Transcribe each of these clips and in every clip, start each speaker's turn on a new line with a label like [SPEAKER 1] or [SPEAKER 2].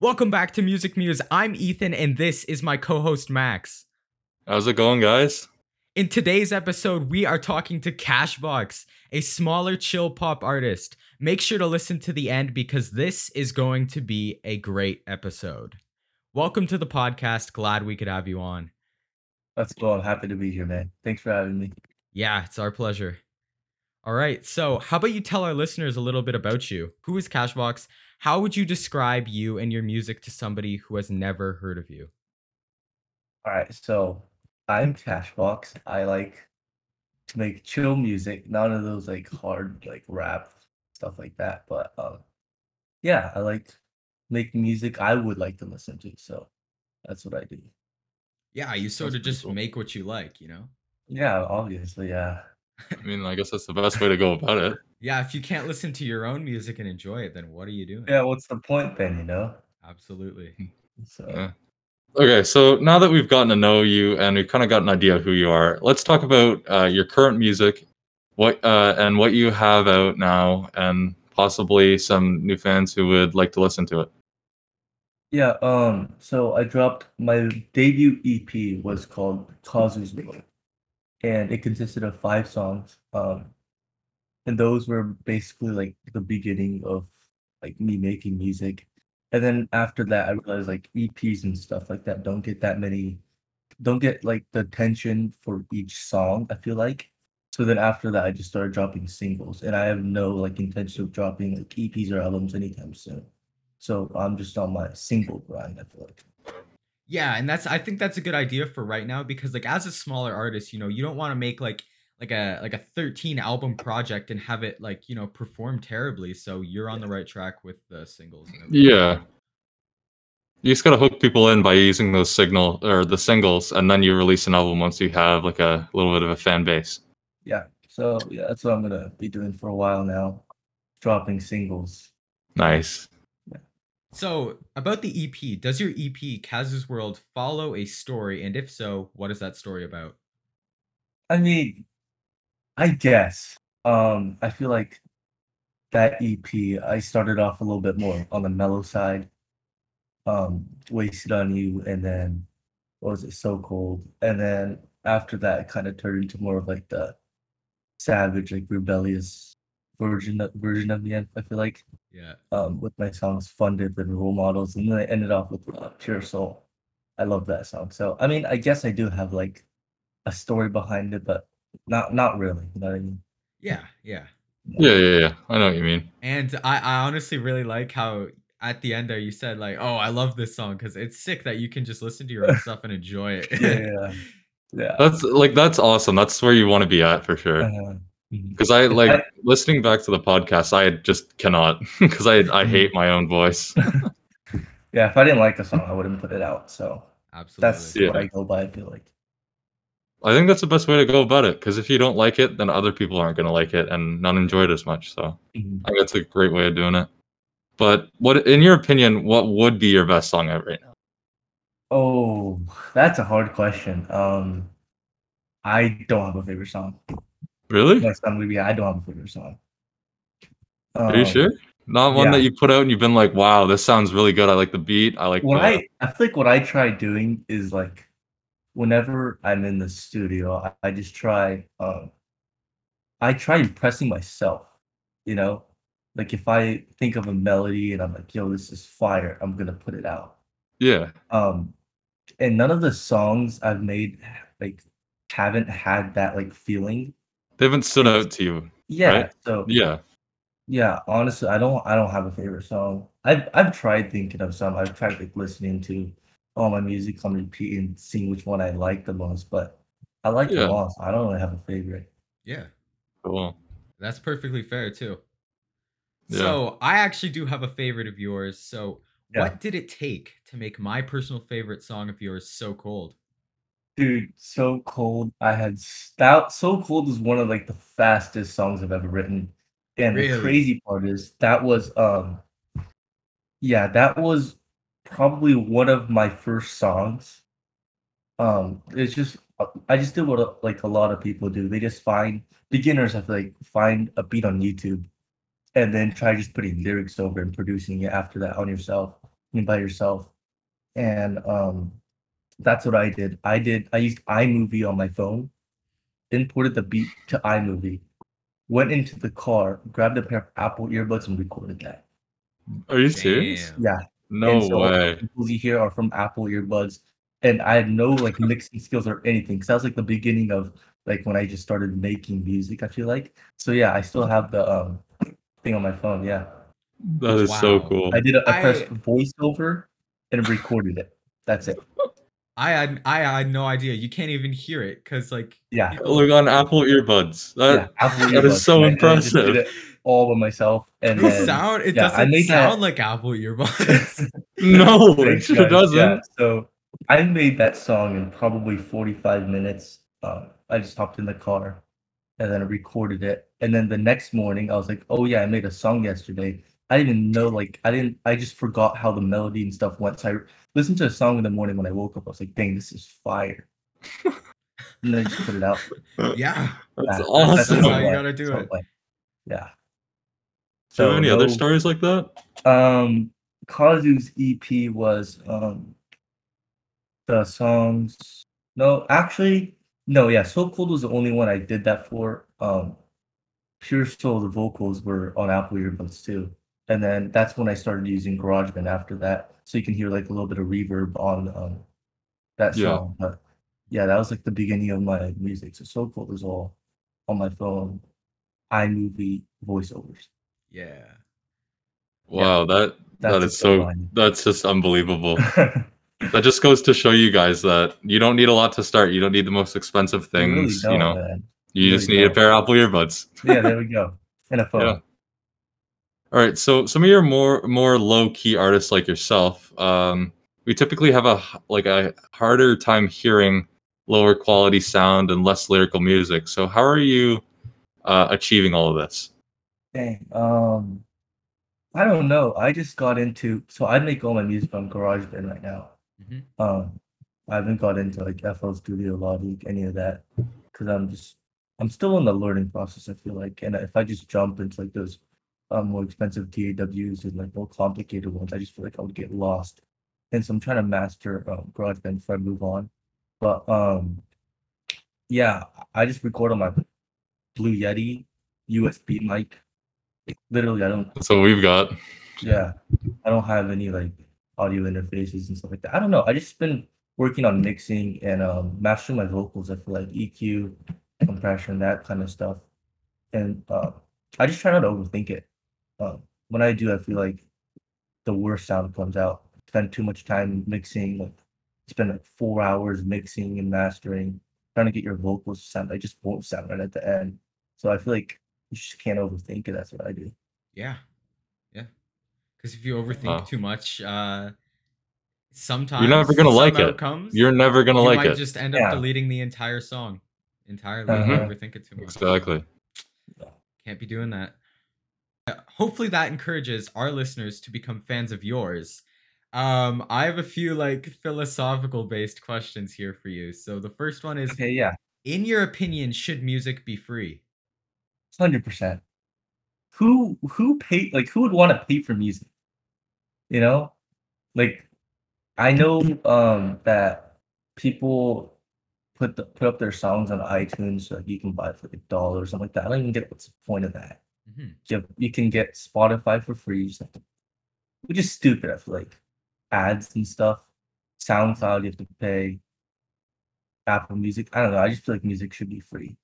[SPEAKER 1] Welcome back to Music Muse. I'm Ethan, and this is my co host Max.
[SPEAKER 2] How's it going, guys?
[SPEAKER 1] In today's episode, we are talking to Kashbocks, a smaller chill pop artist. Make sure to listen to the end because this is going to be a great episode. Welcome to the podcast. Glad we could have you on.
[SPEAKER 3] That's cool. I'm happy to be here, man. Thanks for having me.
[SPEAKER 1] Yeah, it's our pleasure. All right, so how about you tell our listeners a little bit about you? Who is Kashbocks? How would you describe you and your music to somebody who has never heard of you?
[SPEAKER 3] All right, so I'm Kashbocks. I like to make chill music, none of those like hard like rap stuff like that. But um, yeah, I like make music I would like to listen to. So that's what I do.
[SPEAKER 1] Yeah, you sort
[SPEAKER 3] That's
[SPEAKER 1] of just
[SPEAKER 3] cool.
[SPEAKER 1] make what you like, you know?
[SPEAKER 3] Yeah, obviously, yeah.
[SPEAKER 2] I mean, I guess that's the best way to go about it.
[SPEAKER 1] Yeah, if you can't listen to your own music and enjoy it, then what are you doing?
[SPEAKER 3] Yeah, what's the point then, you know?
[SPEAKER 1] Absolutely.
[SPEAKER 3] So
[SPEAKER 2] Yeah. Okay, so now that we've gotten to know you and we've kind of got an idea of who you are, let's talk about uh, your current music, what uh, and what you have out now, and possibly some new fans who would like to listen to it.
[SPEAKER 3] yeah, um, so I dropped my debut EP was called Causes World. And it consisted of five songs. Um and those were basically like the beginning of like me making music. And then after that, I realized like EPs and stuff like that don't get that many, don't get like the attention for each song. I feel like. So then after that, I just started dropping singles, and I have no like intention of dropping like EPs or albums anytime soon. So I'm just on my single grind. I feel like.
[SPEAKER 1] Yeah, and that's I think that's a good idea for right now because like as a smaller artist, you know, you don't want to make like like a like a 13 album project and have it like, you know, perform terribly. So you're on the right track with the singles and.
[SPEAKER 2] Yeah. You just gotta hook people in by using those signal or the singles, and then you release an album once you have like a little bit of a fan base.
[SPEAKER 3] Yeah. So yeah, that's what I'm gonna be doing for a while now, dropping singles.
[SPEAKER 2] Nice.
[SPEAKER 1] So, about the EP, does your EP Kaz's World follow a story and if so, what is that story about?
[SPEAKER 3] I mean, I guess. Um, I feel like that EP, I started off a little bit more on the mellow side. Um, Wasted on You, and then what was it, So Cold? And then after that, it kind of turned into more of like the savage, like rebellious version of, version of the end. I feel like
[SPEAKER 1] Yeah.
[SPEAKER 3] um, with my songs Funded and Role Models, and then I ended off with uh, Pure Soul. I love that song. So I mean, I guess I do have like a story behind it, but not not really. You know what I mean?
[SPEAKER 1] Yeah, yeah.
[SPEAKER 2] Yeah, yeah, yeah. I know what you mean.
[SPEAKER 1] And I, I honestly really like how at the end there you said like, "Oh, I love this song because it's sick that you can just listen to your own stuff and enjoy it."
[SPEAKER 3] Yeah, yeah, yeah.
[SPEAKER 2] That's like that's awesome. That's where you want to be at for sure.
[SPEAKER 3] Uh.
[SPEAKER 2] Because I like
[SPEAKER 3] I-
[SPEAKER 2] listening back to the podcast. I just cannot because I I hate my own voice.
[SPEAKER 3] yeah, if I didn't like the song, I wouldn't put it out. So
[SPEAKER 1] Absolutely.
[SPEAKER 3] that's
[SPEAKER 2] Yeah.
[SPEAKER 3] what I go by. I feel like.
[SPEAKER 2] I think that's the best way to go about it. Because if you don't like it, then other people aren't going to like it and not enjoy it as much. So
[SPEAKER 3] Mhm.
[SPEAKER 2] I think that's a great way of doing it. But what, in your opinion, what would be your best song out right now?
[SPEAKER 3] Oh, that's a hard question. Um, I don't have a favorite song.
[SPEAKER 2] Really?
[SPEAKER 3] Next time we be, I don't have a favorite song.
[SPEAKER 2] Are you
[SPEAKER 3] Um,
[SPEAKER 2] sure? Not one
[SPEAKER 3] yeah.
[SPEAKER 2] that you put out and you've been like, "Wow, this sounds really good. I like the beat. I like
[SPEAKER 3] what
[SPEAKER 2] the."
[SPEAKER 3] I I feel like what I try doing is like whenever I'm in the studio, I, I just try um I try impressing myself, you know? Like if I think of a melody and I'm like, yo, this is fire, I'm gonna put it out.
[SPEAKER 2] yeah.
[SPEAKER 3] Um and none of the songs I've made like haven't had that like feeling.
[SPEAKER 2] They haven't stood out to you.
[SPEAKER 3] Yeah.
[SPEAKER 2] Right.
[SPEAKER 3] So
[SPEAKER 2] Yeah.
[SPEAKER 3] yeah, honestly, I don't I don't have a favorite song. I've I've tried thinking of some. I've tried like listening to all my music on repeat and seeing which one I like the most, but I like
[SPEAKER 2] Yeah.
[SPEAKER 3] them all. So I don't really have a favorite.
[SPEAKER 1] yeah.
[SPEAKER 2] Cool.
[SPEAKER 1] That's perfectly fair too.
[SPEAKER 2] Yeah.
[SPEAKER 1] So I actually do have a favorite of yours. So
[SPEAKER 3] Yeah.
[SPEAKER 1] what did it take to make my personal favorite song of yours so cold?
[SPEAKER 3] Dude, so cold. I had stout. So cold is one of like the fastest songs I've ever written. And
[SPEAKER 1] Really?
[SPEAKER 3] the crazy part is that was um yeah, that was probably one of my first songs. Um it's just I just did what uh, like a lot of people do. They just find beginners have to like find a beat on YouTube and then try just putting lyrics over and producing it after that on yourself. Mean, by yourself. And um, that's what I did. I did. I used iMovie on my phone, imported the beat to iMovie, went into the car, grabbed a pair of Apple earbuds, and recorded that.
[SPEAKER 2] Are you serious?
[SPEAKER 1] Damn.
[SPEAKER 3] Yeah.
[SPEAKER 2] No
[SPEAKER 3] and so
[SPEAKER 2] way.
[SPEAKER 3] The vocals you hear are from Apple earbuds, and I had no like mixing skills or anything. Because that was like the beginning of like when I just started making music. I feel like so. Yeah, I still have the um thing on my phone. Yeah,
[SPEAKER 2] That is so cool.
[SPEAKER 3] I did. A, I
[SPEAKER 1] I-
[SPEAKER 3] pressed voiceover and recorded it. That's it.
[SPEAKER 1] I had I had no idea. You can't even hear it because like
[SPEAKER 3] Yeah.
[SPEAKER 1] people-
[SPEAKER 2] Look on Apple earbuds. That
[SPEAKER 3] yeah, Apple
[SPEAKER 2] that is
[SPEAKER 3] earbuds,
[SPEAKER 2] so
[SPEAKER 3] and I- and I just did
[SPEAKER 2] impressive.
[SPEAKER 3] it all by myself, and
[SPEAKER 1] it
[SPEAKER 3] then
[SPEAKER 1] sound it
[SPEAKER 3] yeah,
[SPEAKER 1] doesn't
[SPEAKER 3] made that-
[SPEAKER 1] sound like Apple earbuds.
[SPEAKER 2] no, it sure
[SPEAKER 3] guys.
[SPEAKER 2] doesn't.
[SPEAKER 3] Yeah, so I made that song in probably 45 minutes. Um, I just hopped in the car and then I recorded it. And then the next morning, I was like, oh, yeah, I made a song yesterday. I didn't even know, like, I didn't, I just forgot how the melody and stuff went. So I listened to a song in the morning when I woke up. I was like, dang, this is fire. and then I just put it out.
[SPEAKER 1] yeah.
[SPEAKER 2] That's
[SPEAKER 3] Yeah,
[SPEAKER 2] awesome.
[SPEAKER 1] how you gotta do
[SPEAKER 3] so
[SPEAKER 1] it.
[SPEAKER 3] why- Yeah.
[SPEAKER 2] Do you have any other stories like that?
[SPEAKER 3] Um, Kazu's EP was um the songs. No, actually, no. Yeah, So Cold was the only one I did that for. Um, Pure Soul, the vocals were on Apple earbuds too, and then that's when I started using GarageBand after that, so you can hear like a little bit of reverb on um that
[SPEAKER 2] Yeah.
[SPEAKER 3] song. But yeah, that was like the beginning of my music. So So Cold was all on my phone, iMovie voiceovers.
[SPEAKER 1] Yeah.
[SPEAKER 2] Wow, that that
[SPEAKER 3] That's
[SPEAKER 2] is so
[SPEAKER 3] silver
[SPEAKER 2] that's just unbelievable. that just goes to show you guys that you don't need a lot to start. You don't need the most expensive
[SPEAKER 3] You really
[SPEAKER 2] things. you
[SPEAKER 3] don't,
[SPEAKER 2] know,
[SPEAKER 3] man.
[SPEAKER 2] you
[SPEAKER 3] really
[SPEAKER 2] just need a
[SPEAKER 3] don't.
[SPEAKER 2] pair of Apple earbuds.
[SPEAKER 3] Yeah, there we go. And a phone.
[SPEAKER 2] Yeah. All right, so some of your more more low key artists like yourself, um, we typically have a like a harder time hearing lower quality sound and less lyrical music. So how are you uh, achieving all of this?
[SPEAKER 3] Dang. Um, I don't know. I just got into so I make all my music on GarageBand right now.
[SPEAKER 1] Mhm.
[SPEAKER 3] Um, I haven't got into like FL Studio, Logic, any of that, because I'm just I'm still in the learning process. I feel like, and if I just jump into like those um more expensive DAWs and like more complicated ones, I just feel like I would get lost. And so I'm trying to master um, GarageBand before I move on. But um, yeah, I just record on my Blue Yeti USB mic. Literally, I don't
[SPEAKER 2] That's what we've got.
[SPEAKER 3] yeah, I don't have any like audio interfaces and stuff like that. I don't know. I just been working on mixing and um mastering my vocals. I feel like EQ, compression, that kind of stuff. And uh, I just try not to overthink it. Um, when I do, I feel like the worst sound comes out. Spend too much time mixing, like spend like four hours mixing and mastering, trying to get your vocals to sound. I just won't sound right at the end. So I feel like you just can't overthink it. That's what I do.
[SPEAKER 1] Yeah. Yeah. Because if you overthink
[SPEAKER 2] Wow.
[SPEAKER 1] too much, uh sometimes you're
[SPEAKER 2] never gonna like it.
[SPEAKER 1] outcomes,
[SPEAKER 2] You're never gonna
[SPEAKER 1] you
[SPEAKER 2] like
[SPEAKER 1] might
[SPEAKER 2] it.
[SPEAKER 1] just end up
[SPEAKER 3] Yeah.
[SPEAKER 1] deleting the entire song entirely
[SPEAKER 3] Uh-huh.
[SPEAKER 1] overthink it too much.
[SPEAKER 2] Exactly.
[SPEAKER 1] Can't be doing that. Hopefully that encourages our listeners to become fans of yours. Um, I have a few like philosophical based questions here for you. So the first one is
[SPEAKER 3] Okay, yeah.
[SPEAKER 1] in your opinion, should music be free?
[SPEAKER 3] Hundred percent. Who who pay like who would want to pay for music? You know, like I know um that people put the, put up their songs on iTunes so like you can buy it for like a dollar or something like that. I don't even get what's the point of that.
[SPEAKER 1] Mhm.
[SPEAKER 3] You, have, you can get Spotify for free, you just have to- which is stupid. I feel like ads and stuff. SoundCloud you have to pay. Apple Music. I don't know. I just feel like music should be free.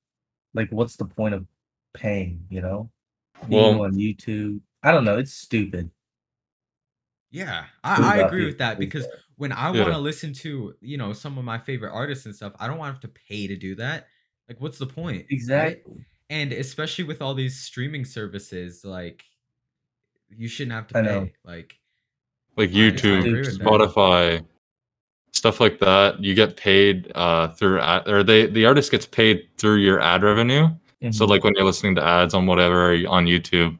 [SPEAKER 3] Like, what's the point of paying? You know, You
[SPEAKER 2] Well-
[SPEAKER 3] go on YouTube. I don't know. It's stupid.
[SPEAKER 1] Yeah, I, I agree with that because when I
[SPEAKER 2] Yeah.
[SPEAKER 1] want to listen to, you know, some of my favorite artists and stuff, I don't want to have to pay to do that. Like, what's the point? right?
[SPEAKER 3] Exactly.
[SPEAKER 1] And especially with all these streaming services, like, you shouldn't have to
[SPEAKER 3] I
[SPEAKER 1] pay.
[SPEAKER 3] know.
[SPEAKER 1] Like,
[SPEAKER 2] Like
[SPEAKER 1] I- I agree
[SPEAKER 2] YouTube,
[SPEAKER 1] with that.
[SPEAKER 2] Spotify, stuff like that. You get paid uh, through ad, or they the artist gets paid through your ad revenue. So
[SPEAKER 3] Mhm.
[SPEAKER 2] like when you're listening to ads on whatever on YouTube.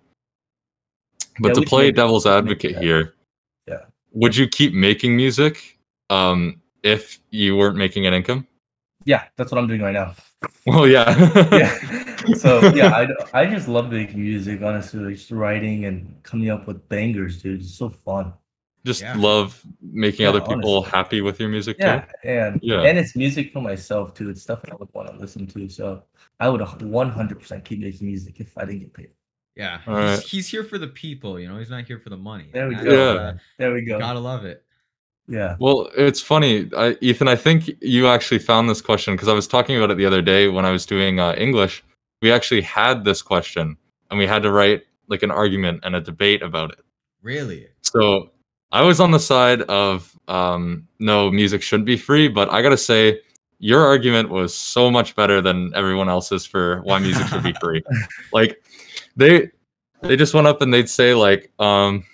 [SPEAKER 2] But
[SPEAKER 3] Yeah,
[SPEAKER 2] to play devil's advocate here,
[SPEAKER 3] Yeah.
[SPEAKER 2] would you keep making music um, if you weren't making an income?
[SPEAKER 3] yeah, that's what I'm doing right now.
[SPEAKER 2] Well, yeah.
[SPEAKER 3] yeah. So yeah, I, I just love making music. Honestly, like, just writing and coming up with bangers, dude. It's so fun.
[SPEAKER 2] just
[SPEAKER 1] Yeah.
[SPEAKER 2] love making
[SPEAKER 3] Yeah,
[SPEAKER 2] other people
[SPEAKER 3] honestly.
[SPEAKER 2] happy with your music
[SPEAKER 3] Yeah,
[SPEAKER 2] too.
[SPEAKER 3] and
[SPEAKER 2] Yeah.
[SPEAKER 3] and it's music for myself too. It's stuff that I would want to listen to. So I would one hundred percent keep making music if I didn't get paid.
[SPEAKER 1] Yeah, he's,
[SPEAKER 2] right.
[SPEAKER 1] he's here for the people. You know, he's not here for the money.
[SPEAKER 3] There we
[SPEAKER 1] That-
[SPEAKER 3] go.
[SPEAKER 2] Yeah.
[SPEAKER 1] uh,
[SPEAKER 3] There we go.
[SPEAKER 1] gotta love it.
[SPEAKER 3] Yeah.
[SPEAKER 2] Well, it's funny, I, Ethan. I think you actually found this question because I was talking about it the other day when I was doing uh, English. We actually had this question, and we had to write like an argument and a debate about it.
[SPEAKER 1] Really?
[SPEAKER 2] So I was on the side of um, no, music shouldn't be free, but I gotta say, your argument was so much better than everyone else's for why music should be free. like they they just went up and they'd say like um,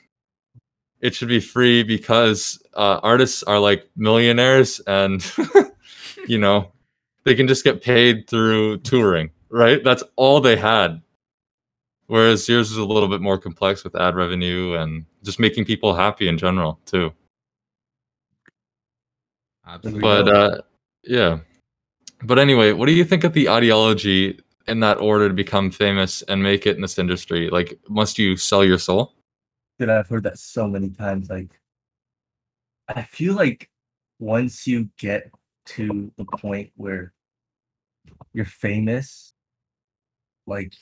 [SPEAKER 2] it should be free because uh, artists are like millionaires and you know they can just get paid through touring, right? That's all they had. Whereas yours is a little bit more complex with ad revenue and just making people happy in general too.
[SPEAKER 1] Absolutely.
[SPEAKER 2] But uh, yeah. But anyway, what do you think of the ideology in that order to become famous and make it in this industry? Like, must you sell your soul?
[SPEAKER 3] Dude, I've heard that so many times. Like, I feel like once you get to the point where you're famous, like,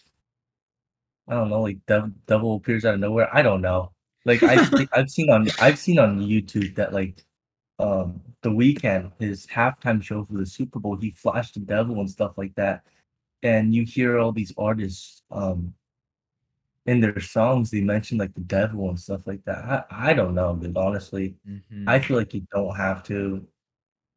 [SPEAKER 3] I don't know, like dev- devil appears out of nowhere. I don't know. Like, I think I've seen on I've seen on YouTube that like, um, the Weeknd his halftime show for the Super Bowl, he flashed the devil and stuff like that, and you hear all these artists, um, in their songs they mention like the devil and stuff like that. I, I don't know, dude. Honestly,
[SPEAKER 1] Mhm.
[SPEAKER 3] I feel like you don't have to.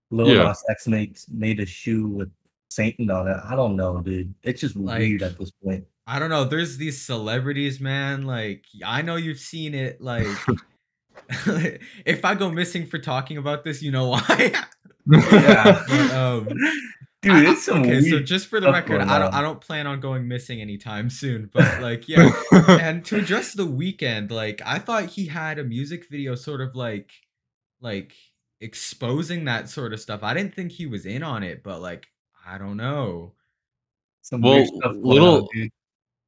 [SPEAKER 3] Lil
[SPEAKER 2] Yeah.
[SPEAKER 3] Nas X made made a shoe with Satan on it. I don't know, dude. It's just weird at this point.
[SPEAKER 1] I don't know. There's these celebrities, man. Like I know you've seen it. Like if I go missing for talking about this, you know why.
[SPEAKER 3] Yeah.
[SPEAKER 1] But, um,
[SPEAKER 3] Dude,
[SPEAKER 1] I-
[SPEAKER 3] it's some
[SPEAKER 1] okay.
[SPEAKER 3] weird.
[SPEAKER 1] So just for the record, I don't.
[SPEAKER 3] on.
[SPEAKER 1] I don't plan on going missing anytime soon. But like, yeah. and to address the Weeknd, like I thought he had a music video, sort of like, like exposing that sort of stuff. I didn't think he was in on it, but like, I don't know.
[SPEAKER 3] some
[SPEAKER 2] Well,
[SPEAKER 3] weird stuff going
[SPEAKER 2] little-
[SPEAKER 3] on, dude.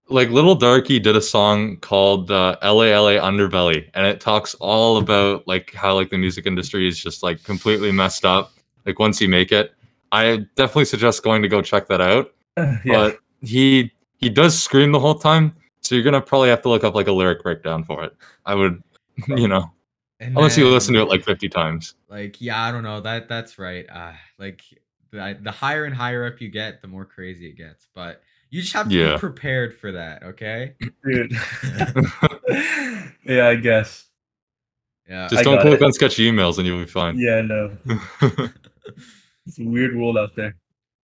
[SPEAKER 2] like Little Darkie did a song called uh, "LA Underbelly," and it talks all about like how like the music industry is just like completely messed up. Like once you make it, I definitely suggest going to go check that out.
[SPEAKER 3] yeah.
[SPEAKER 2] But he he does scream the whole time, so you're gonna probably have to look up like a lyric breakdown for it. I would, you know,
[SPEAKER 1] And
[SPEAKER 2] unless you listen to it like 50 times.
[SPEAKER 1] like yeah i don't know that that's right uh like the, the higher and higher up you get the more crazy it gets but you just have to
[SPEAKER 2] Yeah.
[SPEAKER 1] be prepared for that okay
[SPEAKER 3] dude. yeah, I guess.
[SPEAKER 1] yeah
[SPEAKER 2] Just
[SPEAKER 3] I
[SPEAKER 2] don't click
[SPEAKER 3] it.
[SPEAKER 2] on sketchy emails and you'll be fine.
[SPEAKER 3] Yeah, no. It's a weird world out there.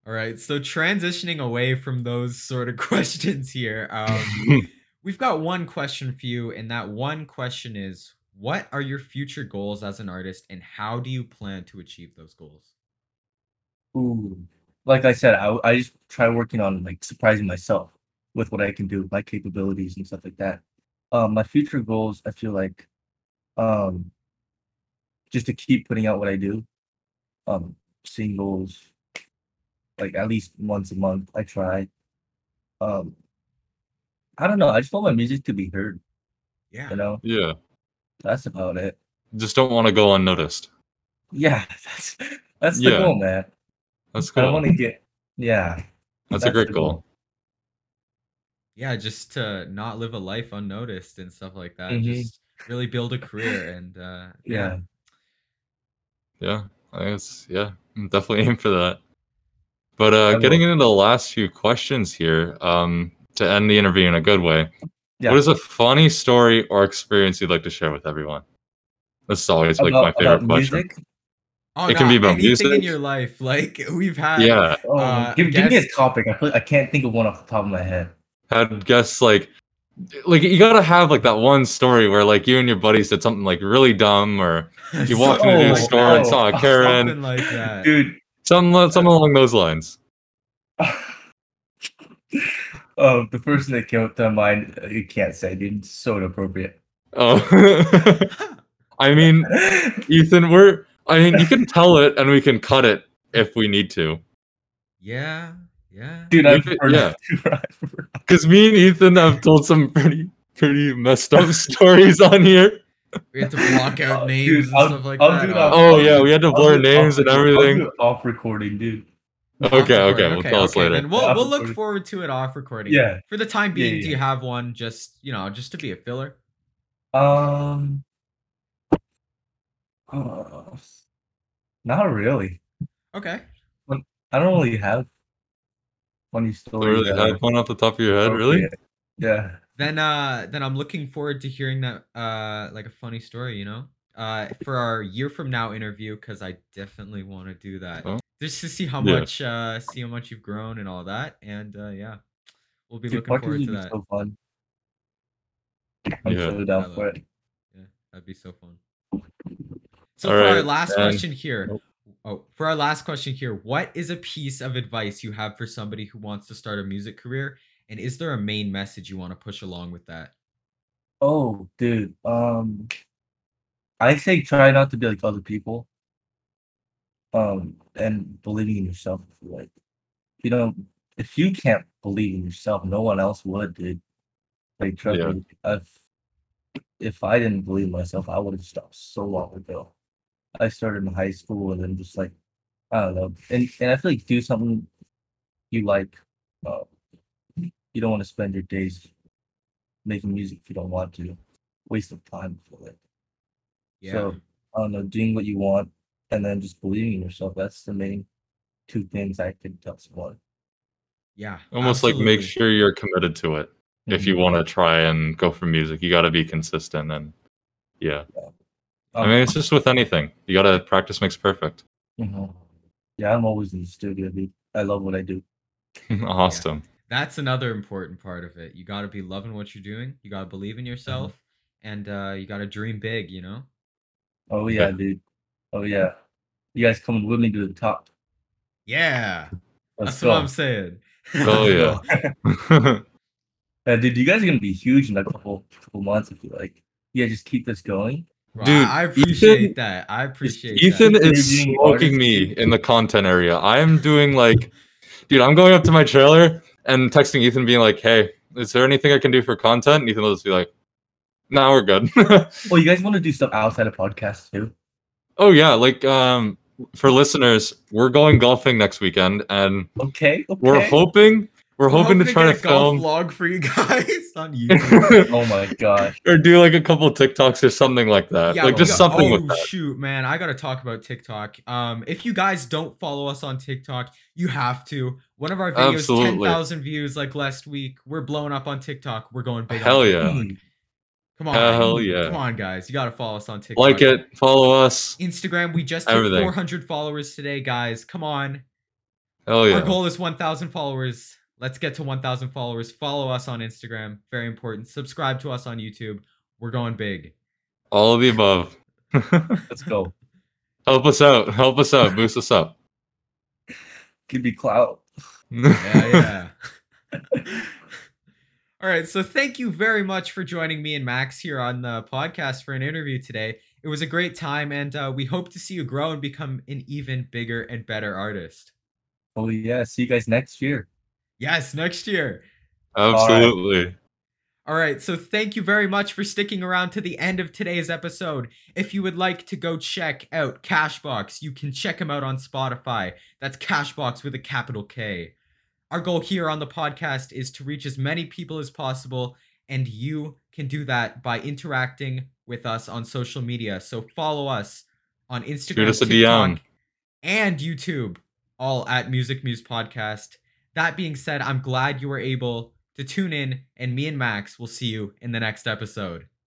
[SPEAKER 1] all right so transitioning away from those sort of questions here um we've got one question for you and that one question is what are your future goals as an artist and how do you plan to achieve those goals
[SPEAKER 3] Ooh. Like I said, I, I just try working on like surprising myself with what I can do, my capabilities and stuff like that. Um, my future goals, I feel like, um, just to keep putting out what I do, um, singles, like at least once a month. I try. Um, I don't know. I just want my music to be heard.
[SPEAKER 1] yeah
[SPEAKER 3] You know,
[SPEAKER 2] yeah.
[SPEAKER 3] that's about it.
[SPEAKER 2] Just don't want to go unnoticed.
[SPEAKER 3] Yeah, that's that's the
[SPEAKER 2] Yeah.
[SPEAKER 3] goal, man.
[SPEAKER 2] That's cool.
[SPEAKER 3] I
[SPEAKER 2] cool.
[SPEAKER 3] want to get. Yeah,
[SPEAKER 2] That's, a
[SPEAKER 3] that's
[SPEAKER 2] great
[SPEAKER 3] the
[SPEAKER 2] goal.
[SPEAKER 3] goal.
[SPEAKER 1] yeah just to not live a life unnoticed and stuff like that
[SPEAKER 3] Mhm.
[SPEAKER 1] just really build a career and uh
[SPEAKER 3] yeah.
[SPEAKER 2] Yeah, I guess. Yeah, I'm definitely aim for that. But uh, getting into the last few questions here, um, to end the interview in a good way.
[SPEAKER 3] Yeah.
[SPEAKER 2] What is a funny story or experience you'd like to share with everyone? This is always like my favorite
[SPEAKER 3] about
[SPEAKER 2] question.
[SPEAKER 3] music?
[SPEAKER 1] Oh,
[SPEAKER 2] It can be about
[SPEAKER 1] anything in your life. Like we've had.
[SPEAKER 2] Yeah,
[SPEAKER 1] Uh,
[SPEAKER 3] give, give me a topic. I feel, I can't think of one off the top of my head.
[SPEAKER 2] had guests like, like you gotta have like that one story where like you and your buddy said something like really dumb or you walked into
[SPEAKER 3] Oh,
[SPEAKER 2] a store and
[SPEAKER 3] oh,
[SPEAKER 2] saw a
[SPEAKER 3] oh,
[SPEAKER 2] Karen,
[SPEAKER 1] Something like that.
[SPEAKER 3] Dude.
[SPEAKER 2] something something along those lines.
[SPEAKER 3] oh, the person that came up to mind, uh, you can't say, dude. It's so inappropriate.
[SPEAKER 2] Oh, I mean, Ethan, we're. I mean, you can tell it and we can cut it if we need to.
[SPEAKER 1] yeah. Yeah.
[SPEAKER 3] Dude, I've
[SPEAKER 2] could-
[SPEAKER 3] heard
[SPEAKER 2] yeah. Because me and Ethan have told some pretty pretty messed up stories on here.
[SPEAKER 1] We had to block out
[SPEAKER 3] Uh,
[SPEAKER 1] names
[SPEAKER 3] dude,
[SPEAKER 1] and
[SPEAKER 3] I'll-
[SPEAKER 1] stuff like
[SPEAKER 3] I'll
[SPEAKER 1] that.
[SPEAKER 3] do
[SPEAKER 1] Oh,
[SPEAKER 3] that.
[SPEAKER 2] Oh yeah, we had to
[SPEAKER 3] I'll
[SPEAKER 2] blur names
[SPEAKER 3] off
[SPEAKER 2] and
[SPEAKER 3] record- I'll
[SPEAKER 2] everything.
[SPEAKER 3] do it off recording, dude.
[SPEAKER 1] off
[SPEAKER 2] Okay, okay, we'll tell us later.
[SPEAKER 1] Then we'll
[SPEAKER 3] Off
[SPEAKER 1] we'll look forward to it off recording.
[SPEAKER 3] Yeah.
[SPEAKER 1] For the time
[SPEAKER 3] Yeah,
[SPEAKER 1] being,
[SPEAKER 3] yeah,
[SPEAKER 1] do you have one just you know just to be a filler?
[SPEAKER 3] Um. uh, not really.
[SPEAKER 1] Okay.
[SPEAKER 3] I don't really have funny
[SPEAKER 2] story.
[SPEAKER 3] stories.
[SPEAKER 2] really
[SPEAKER 3] that
[SPEAKER 2] had one off the top of your
[SPEAKER 3] are
[SPEAKER 2] head, really?
[SPEAKER 3] appropriate. Yeah.
[SPEAKER 1] Then uh then I'm looking forward to hearing that uh like a funny story, you know? Uh for our year from now interview cuz I definitely want to do that.
[SPEAKER 2] Oh.
[SPEAKER 1] Just to see how
[SPEAKER 2] Yeah.
[SPEAKER 1] much uh see how much you've grown and all that and uh yeah. We'll be
[SPEAKER 3] Dude,
[SPEAKER 1] looking forward to that.
[SPEAKER 3] so fun. I'm
[SPEAKER 2] Yeah.
[SPEAKER 3] so down for
[SPEAKER 1] it.
[SPEAKER 3] it.
[SPEAKER 1] Yeah, that'd be so fun. So
[SPEAKER 2] All
[SPEAKER 1] for our last
[SPEAKER 2] and-
[SPEAKER 1] question here,
[SPEAKER 3] Nope.
[SPEAKER 1] Oh, for our last question here, what is a piece of advice you have for somebody who wants to start a music career, and is there a main message you want to push along with that?
[SPEAKER 3] Oh, dude. Um, I say try not to be like other people. Um, and believing in yourself. if you Like, you know, if you can't believe in yourself, no one else would, dude. Like, trust
[SPEAKER 2] Yeah.
[SPEAKER 3] me. If if I didn't believe in myself, I would have stopped so long ago. I started in high school and then just like, I don't know. And and I feel like do something you like. Uh, you don't want to spend your days making music if you don't want to. Waste of time, I feel like.
[SPEAKER 1] Yeah.
[SPEAKER 3] So I don't know, doing what you want and then just believing in yourself. That's the main two things I could tell someone.
[SPEAKER 1] yeah.
[SPEAKER 2] Almost like make sure you're committed to it. If you
[SPEAKER 3] Mhm.
[SPEAKER 2] want to try and go for music, you got to be consistent and yeah. I mean, it's just with anything. You got to practice makes perfect.
[SPEAKER 3] mhm. Yeah, I'm always in the studio, dude. I love what I do.
[SPEAKER 2] awesome.
[SPEAKER 1] That's another important part of it. You got to be loving what you're doing. You got to believe in yourself, and uh, you got to dream big. You know.
[SPEAKER 3] Oh yeah,
[SPEAKER 2] Yeah.
[SPEAKER 3] dude. Oh yeah. You guys coming with me to the top.
[SPEAKER 1] Yeah.
[SPEAKER 3] Let's
[SPEAKER 1] That's
[SPEAKER 3] go.
[SPEAKER 1] what I'm saying.
[SPEAKER 2] Oh, yeah.
[SPEAKER 3] Uh, dude, you guys are gonna be huge in a couple couple months if you like. Yeah, just keep this going.
[SPEAKER 1] Wow,
[SPEAKER 2] Dude,
[SPEAKER 1] I appreciate
[SPEAKER 2] Ethan-
[SPEAKER 1] that. I appreciate
[SPEAKER 2] Ethan
[SPEAKER 1] that.
[SPEAKER 2] is
[SPEAKER 3] Interviewing
[SPEAKER 2] smoking me in the content area. I'm doing like, dude, I'm going up to my trailer and texting Ethan, being like, "Hey, is there anything I can do for content?" And Ethan will just be like, "No, we're good."
[SPEAKER 3] well, you guys want to do stuff outside of podcasts too?
[SPEAKER 2] oh yeah, like um, for listeners, we're going golfing next weekend, and
[SPEAKER 3] Okay. Okay.
[SPEAKER 2] we're hoping we're
[SPEAKER 1] I'm
[SPEAKER 2] hoping to try
[SPEAKER 1] get
[SPEAKER 2] to
[SPEAKER 1] a golf
[SPEAKER 2] film
[SPEAKER 1] vlog for you guys on YouTube.
[SPEAKER 3] Oh my gosh.
[SPEAKER 2] or do like a couple TikToks or something like that. like just
[SPEAKER 1] got-
[SPEAKER 2] something
[SPEAKER 1] oh,
[SPEAKER 2] with that.
[SPEAKER 1] shoot, man, I gotta talk about TikTok. Um, if you guys don't follow us on TikTok, you have to. One of our videos, ten
[SPEAKER 2] Absolutely.
[SPEAKER 1] thousand views, like last week. We're blowing up on TikTok. We're going big. on
[SPEAKER 2] Hell yeah.
[SPEAKER 1] TikTok. Come on,
[SPEAKER 2] Hell yeah.
[SPEAKER 1] come on, guys, you gotta follow us on TikTok.
[SPEAKER 2] Like it, follow us.
[SPEAKER 1] Instagram, we just hit 400 followers today, guys. Come on.
[SPEAKER 2] Hell yeah!
[SPEAKER 1] Our goal is 1,000 followers. Let's get to 1,000 followers. Follow us on Instagram. Very important. Subscribe to us on YouTube. We're going big.
[SPEAKER 2] All of the above.
[SPEAKER 3] Let's go.
[SPEAKER 2] Help us out. Help us out. Boost us up.
[SPEAKER 3] Give me clout.
[SPEAKER 1] Yeah, yeah. All right. So thank you very much for joining me and Max here on the podcast for an interview today. It was a great time, and uh, we hope to see you grow and become an even bigger and better artist.
[SPEAKER 3] Oh yeah. See you guys next year.
[SPEAKER 1] Yes, next year.
[SPEAKER 2] Absolutely.
[SPEAKER 1] All right, so thank you very much for sticking around to the end of today's episode. If you would like to go check out Kashbocks, you can check him out on Spotify. That's Kashbocks with a capital K. Our goal here on the podcast is to reach as many people as possible, and you can do that by interacting with us on social media. So follow us on Instagram,
[SPEAKER 2] us a
[SPEAKER 1] TikTok,
[SPEAKER 2] DM.
[SPEAKER 1] and YouTube, all at Music Muse Podcast. That being said, I'm glad you were able to tune in, and me and Max will see you in the next episode.